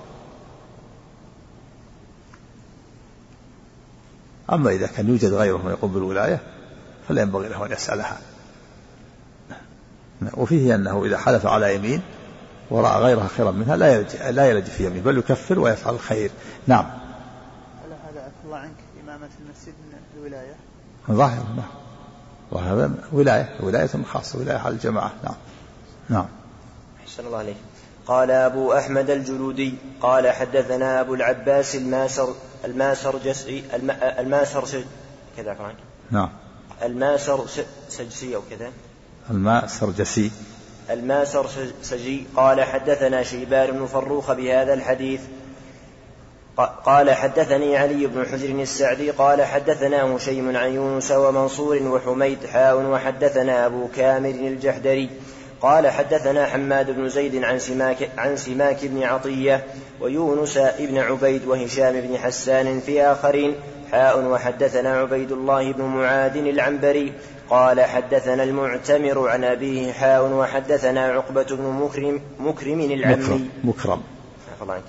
أما إذا كان يوجد غيره من يقوم بالولاية فلا ينبغي له أن يسألها. وفيه أنه إذا حلف على يمين ورأى غيرها خيرا منها لا يلج لا يلج في يمين بل يكفر ويفعل الخير. نعم على هذا عفى الله عنك إمامة المسجد من الولاية؟ ظاهر نعم. وهذا ولاية ولاية خاصة ولاية على الجماعة نعم. نعم. أحسن الله عليك. قال أبو أحمد الجلودي قال حدثنا أبو العباس الماسر الماسر جسري الماسر كذا كمان نعم. الماسر سجسي أو كذا. الماء سرجسي الماسر سجي. قال حدثنا شيبان بن فروخ بهذا الحديث قال حدثني علي بن حجر السعدي قال حدثنا هشيم عن يونس ومنصور وحميد حاء وحدثنا أبو كامل الجحدري قال حدثنا حماد بن زيد عن سماك عن سماك بن عطية ويونس بن عبيد وهشام بن حسان في آخرين. حاء وحدثنا عبيد الله بن معاذ العنبري قال حدثنا المعتمر عن أبيه حاء وحدثنا عقبة بن مكرم مكرم العمي. مكرم, مكرم.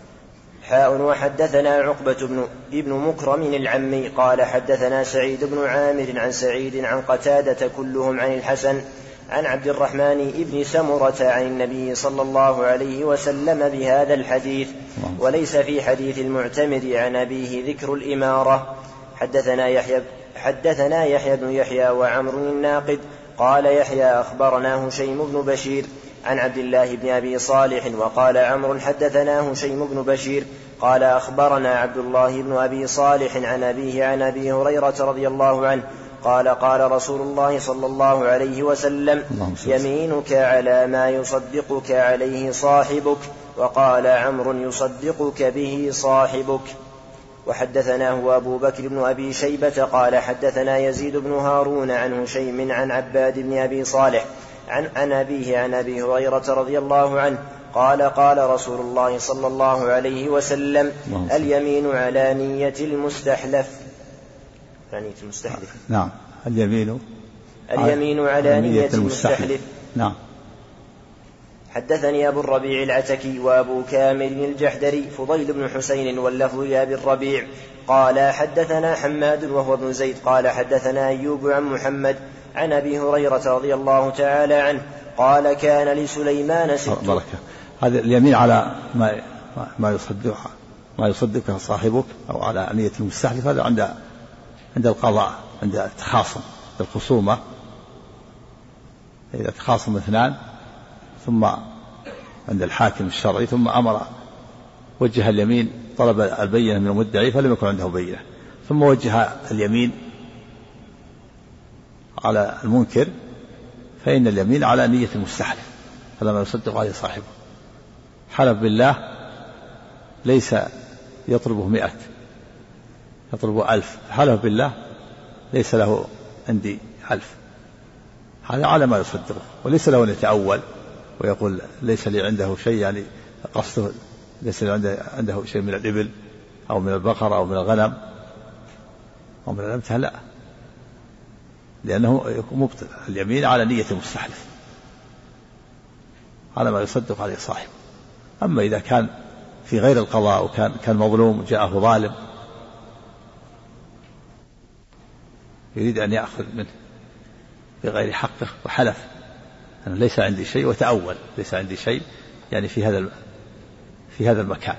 حاء وحدثنا عقبة بن ابن مكرم العمي قال حدثنا سعيد بن عامر عن سعيد عن قتادة كلهم عن الحسن عن عبد الرحمن بن سمرة عن النبي صلى الله عليه وسلم بهذا الحديث وليس في حديث المعتمر عن أبيه ذكر الإمارة. حدثنا يحيى حدثنا يحيى بن يحيى وعمر الناقد قال يحيى أخبرنا هشيم بن بشير عن عبد الله بن أبي صالح وقال عمرو حدثنا هشيم بن بشير قال أخبرنا عبد الله بن أبي صالح عن أبيه عن أبي هريرة رضي الله عنه قال قال رسول الله صلى الله عليه وسلم يمينك على ما يصدقك عليه صاحبك وقال عمرو يصدقك به صاحبك. وحدثناه أبو بكر بن أبي شيبة قال حدثنا يزيد بن هارون عن هشيم عن عباد بن أبي صالح عن عن أبيه عن أبي هريرة رضي الله عنه قال قال رسول الله صلى الله عليه وسلم اليمين على نية المستحلف. نية المستحلف. نعم. اليمين. اليمين على نية المستحلف. نعم. حدثني أبو الربيع العتكي وأبو كامل الجحدري فضيل بن حسين واللفظ لأبي الربيع قال حدثنا حماد وهو ابن زيد قال حدثنا أيوب عن محمد عن أبي هريرة رضي الله تعالى عنه قال كان لسليمان ست بركة هذا اليمين على ما ما يصدق ما يصدقه صاحبك أو على نية المستحلف هذا عند عند القضاء عند التخاصم الخصومة. إذا تخاصم اثنان ثم عند الحاكم الشرعي ثم أمر وجه اليمين طلب البينة من المدعي فلم يكن عنده بينة. ثم وجه اليمين على المنكر فإن اليمين على نية المستحلف هذا ما يصدق عليه صاحبه. حلف بالله ليس يطلبه مئة يطلبه ألف. حلف بالله ليس له عندي ألف. هذا على ما يصدقه وليس له أن يتأول ويقول ليس لي عنده شيء يعني قصده ليس لي عنده, عنده شيء من الإبل أو من البقرة أو من الغنم أو من الأمثال لا. لأنه مبطل اليمين على نية المستحلف. على ما يصدق عليه صاحب أما إذا كان في غير القضاء وكان كان مظلوم وجاءه ظالم يريد أن يأخذ منه بغير حقه وحلف. أنا ليس عندي شيء وتأول. ليس عندي شيء يعني في هذا في هذا المكان.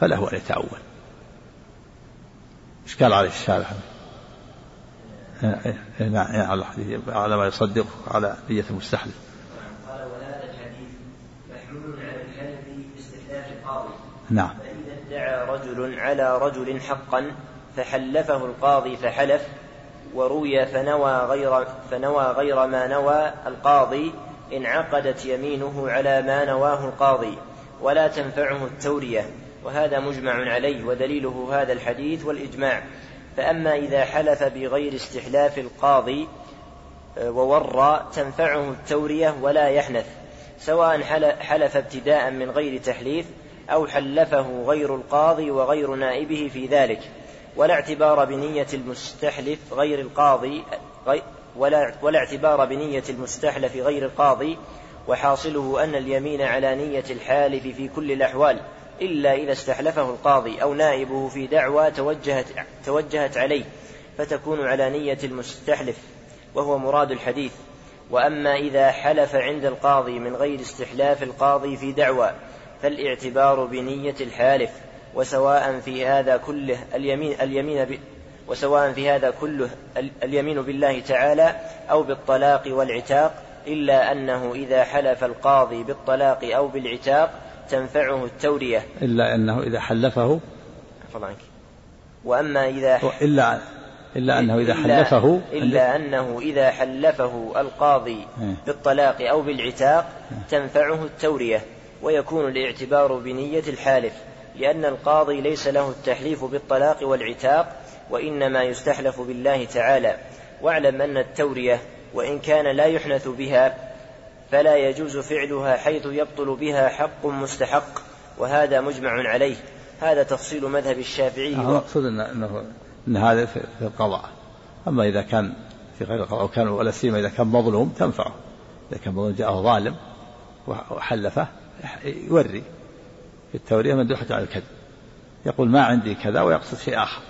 فله أن يتأول. إشكال عليه الشارع نعم على ما يصدق على نية المستحلف. قال وهذا الحديث محمول على الحلف باستحلاف القاضي. نعم. فإذا ادعى رجل على رجل حقا فحلفه القاضي فحلف وروي فنوى غير فنوى غير ما نوى القاضي انعقدت يمينه على ما نواه القاضي ولا تنفعه التورية. وهذا مجمع عليه ودليله هذا الحديث والإجماع. فأما إذا حلف بغير استحلاف القاضي آه، وورى تنفعه التورية ولا يحنث سواء حلف ابتداء من غير تحليف أو حلفه غير القاضي وغير نائبه في ذلك. ولا اعتبار بنية المستحلف غير القاضي ولا, ولا اعتبار بنية المستحلف غير القاضي وحاصله أن اليمين على نية الحالف في كل الأحوال. إلا إذا استحلفه القاضي أو نائبه في دعوى توجهت, توجهت عليه فتكون على نية المستحلف وهو مراد الحديث. وأما إذا حلف عند القاضي من غير استحلاف القاضي في دعوى فالاعتبار بنية الحالف وسواء في هذا كله اليمين اليمين ب وسواء في هذا كله اليمين بالله تعالى أو بالطلاق والعتاق إلا أنه إذا حلف القاضي بالطلاق أو بالعتاق تنفعه التورية إلا أنه إذا حلفه. عنك. وأما إذا إلا إلا أنه إذا حلفه. إلا أنه إذا حلفه القاضي إيه. بالطلاق أو بالعتاق تنفعه التورية ويكون الاعتبار بنية الحالف لأن القاضي ليس له التحليف بالطلاق والعتاق وإنما يستحلف بالله تعالى. واعلم أن التورية وإن كان لا يحنث بها فلا يجوز فعلها حيث يبطل بها حق مستحق وهذا مجمع عليه. هذا تفصيل مذهب الشافعي. المقصود أنه أن هذا في القضاء. أما إذا كان في غير القضاء وكان ولا سيما إذا كان مظلوم تنفعه. إذا كان مظلوم جاءه ظالم وحلفه يوري. في التورية مندوحة على الكذب. يقول ما عندي كذا ويقصد شيء آخر.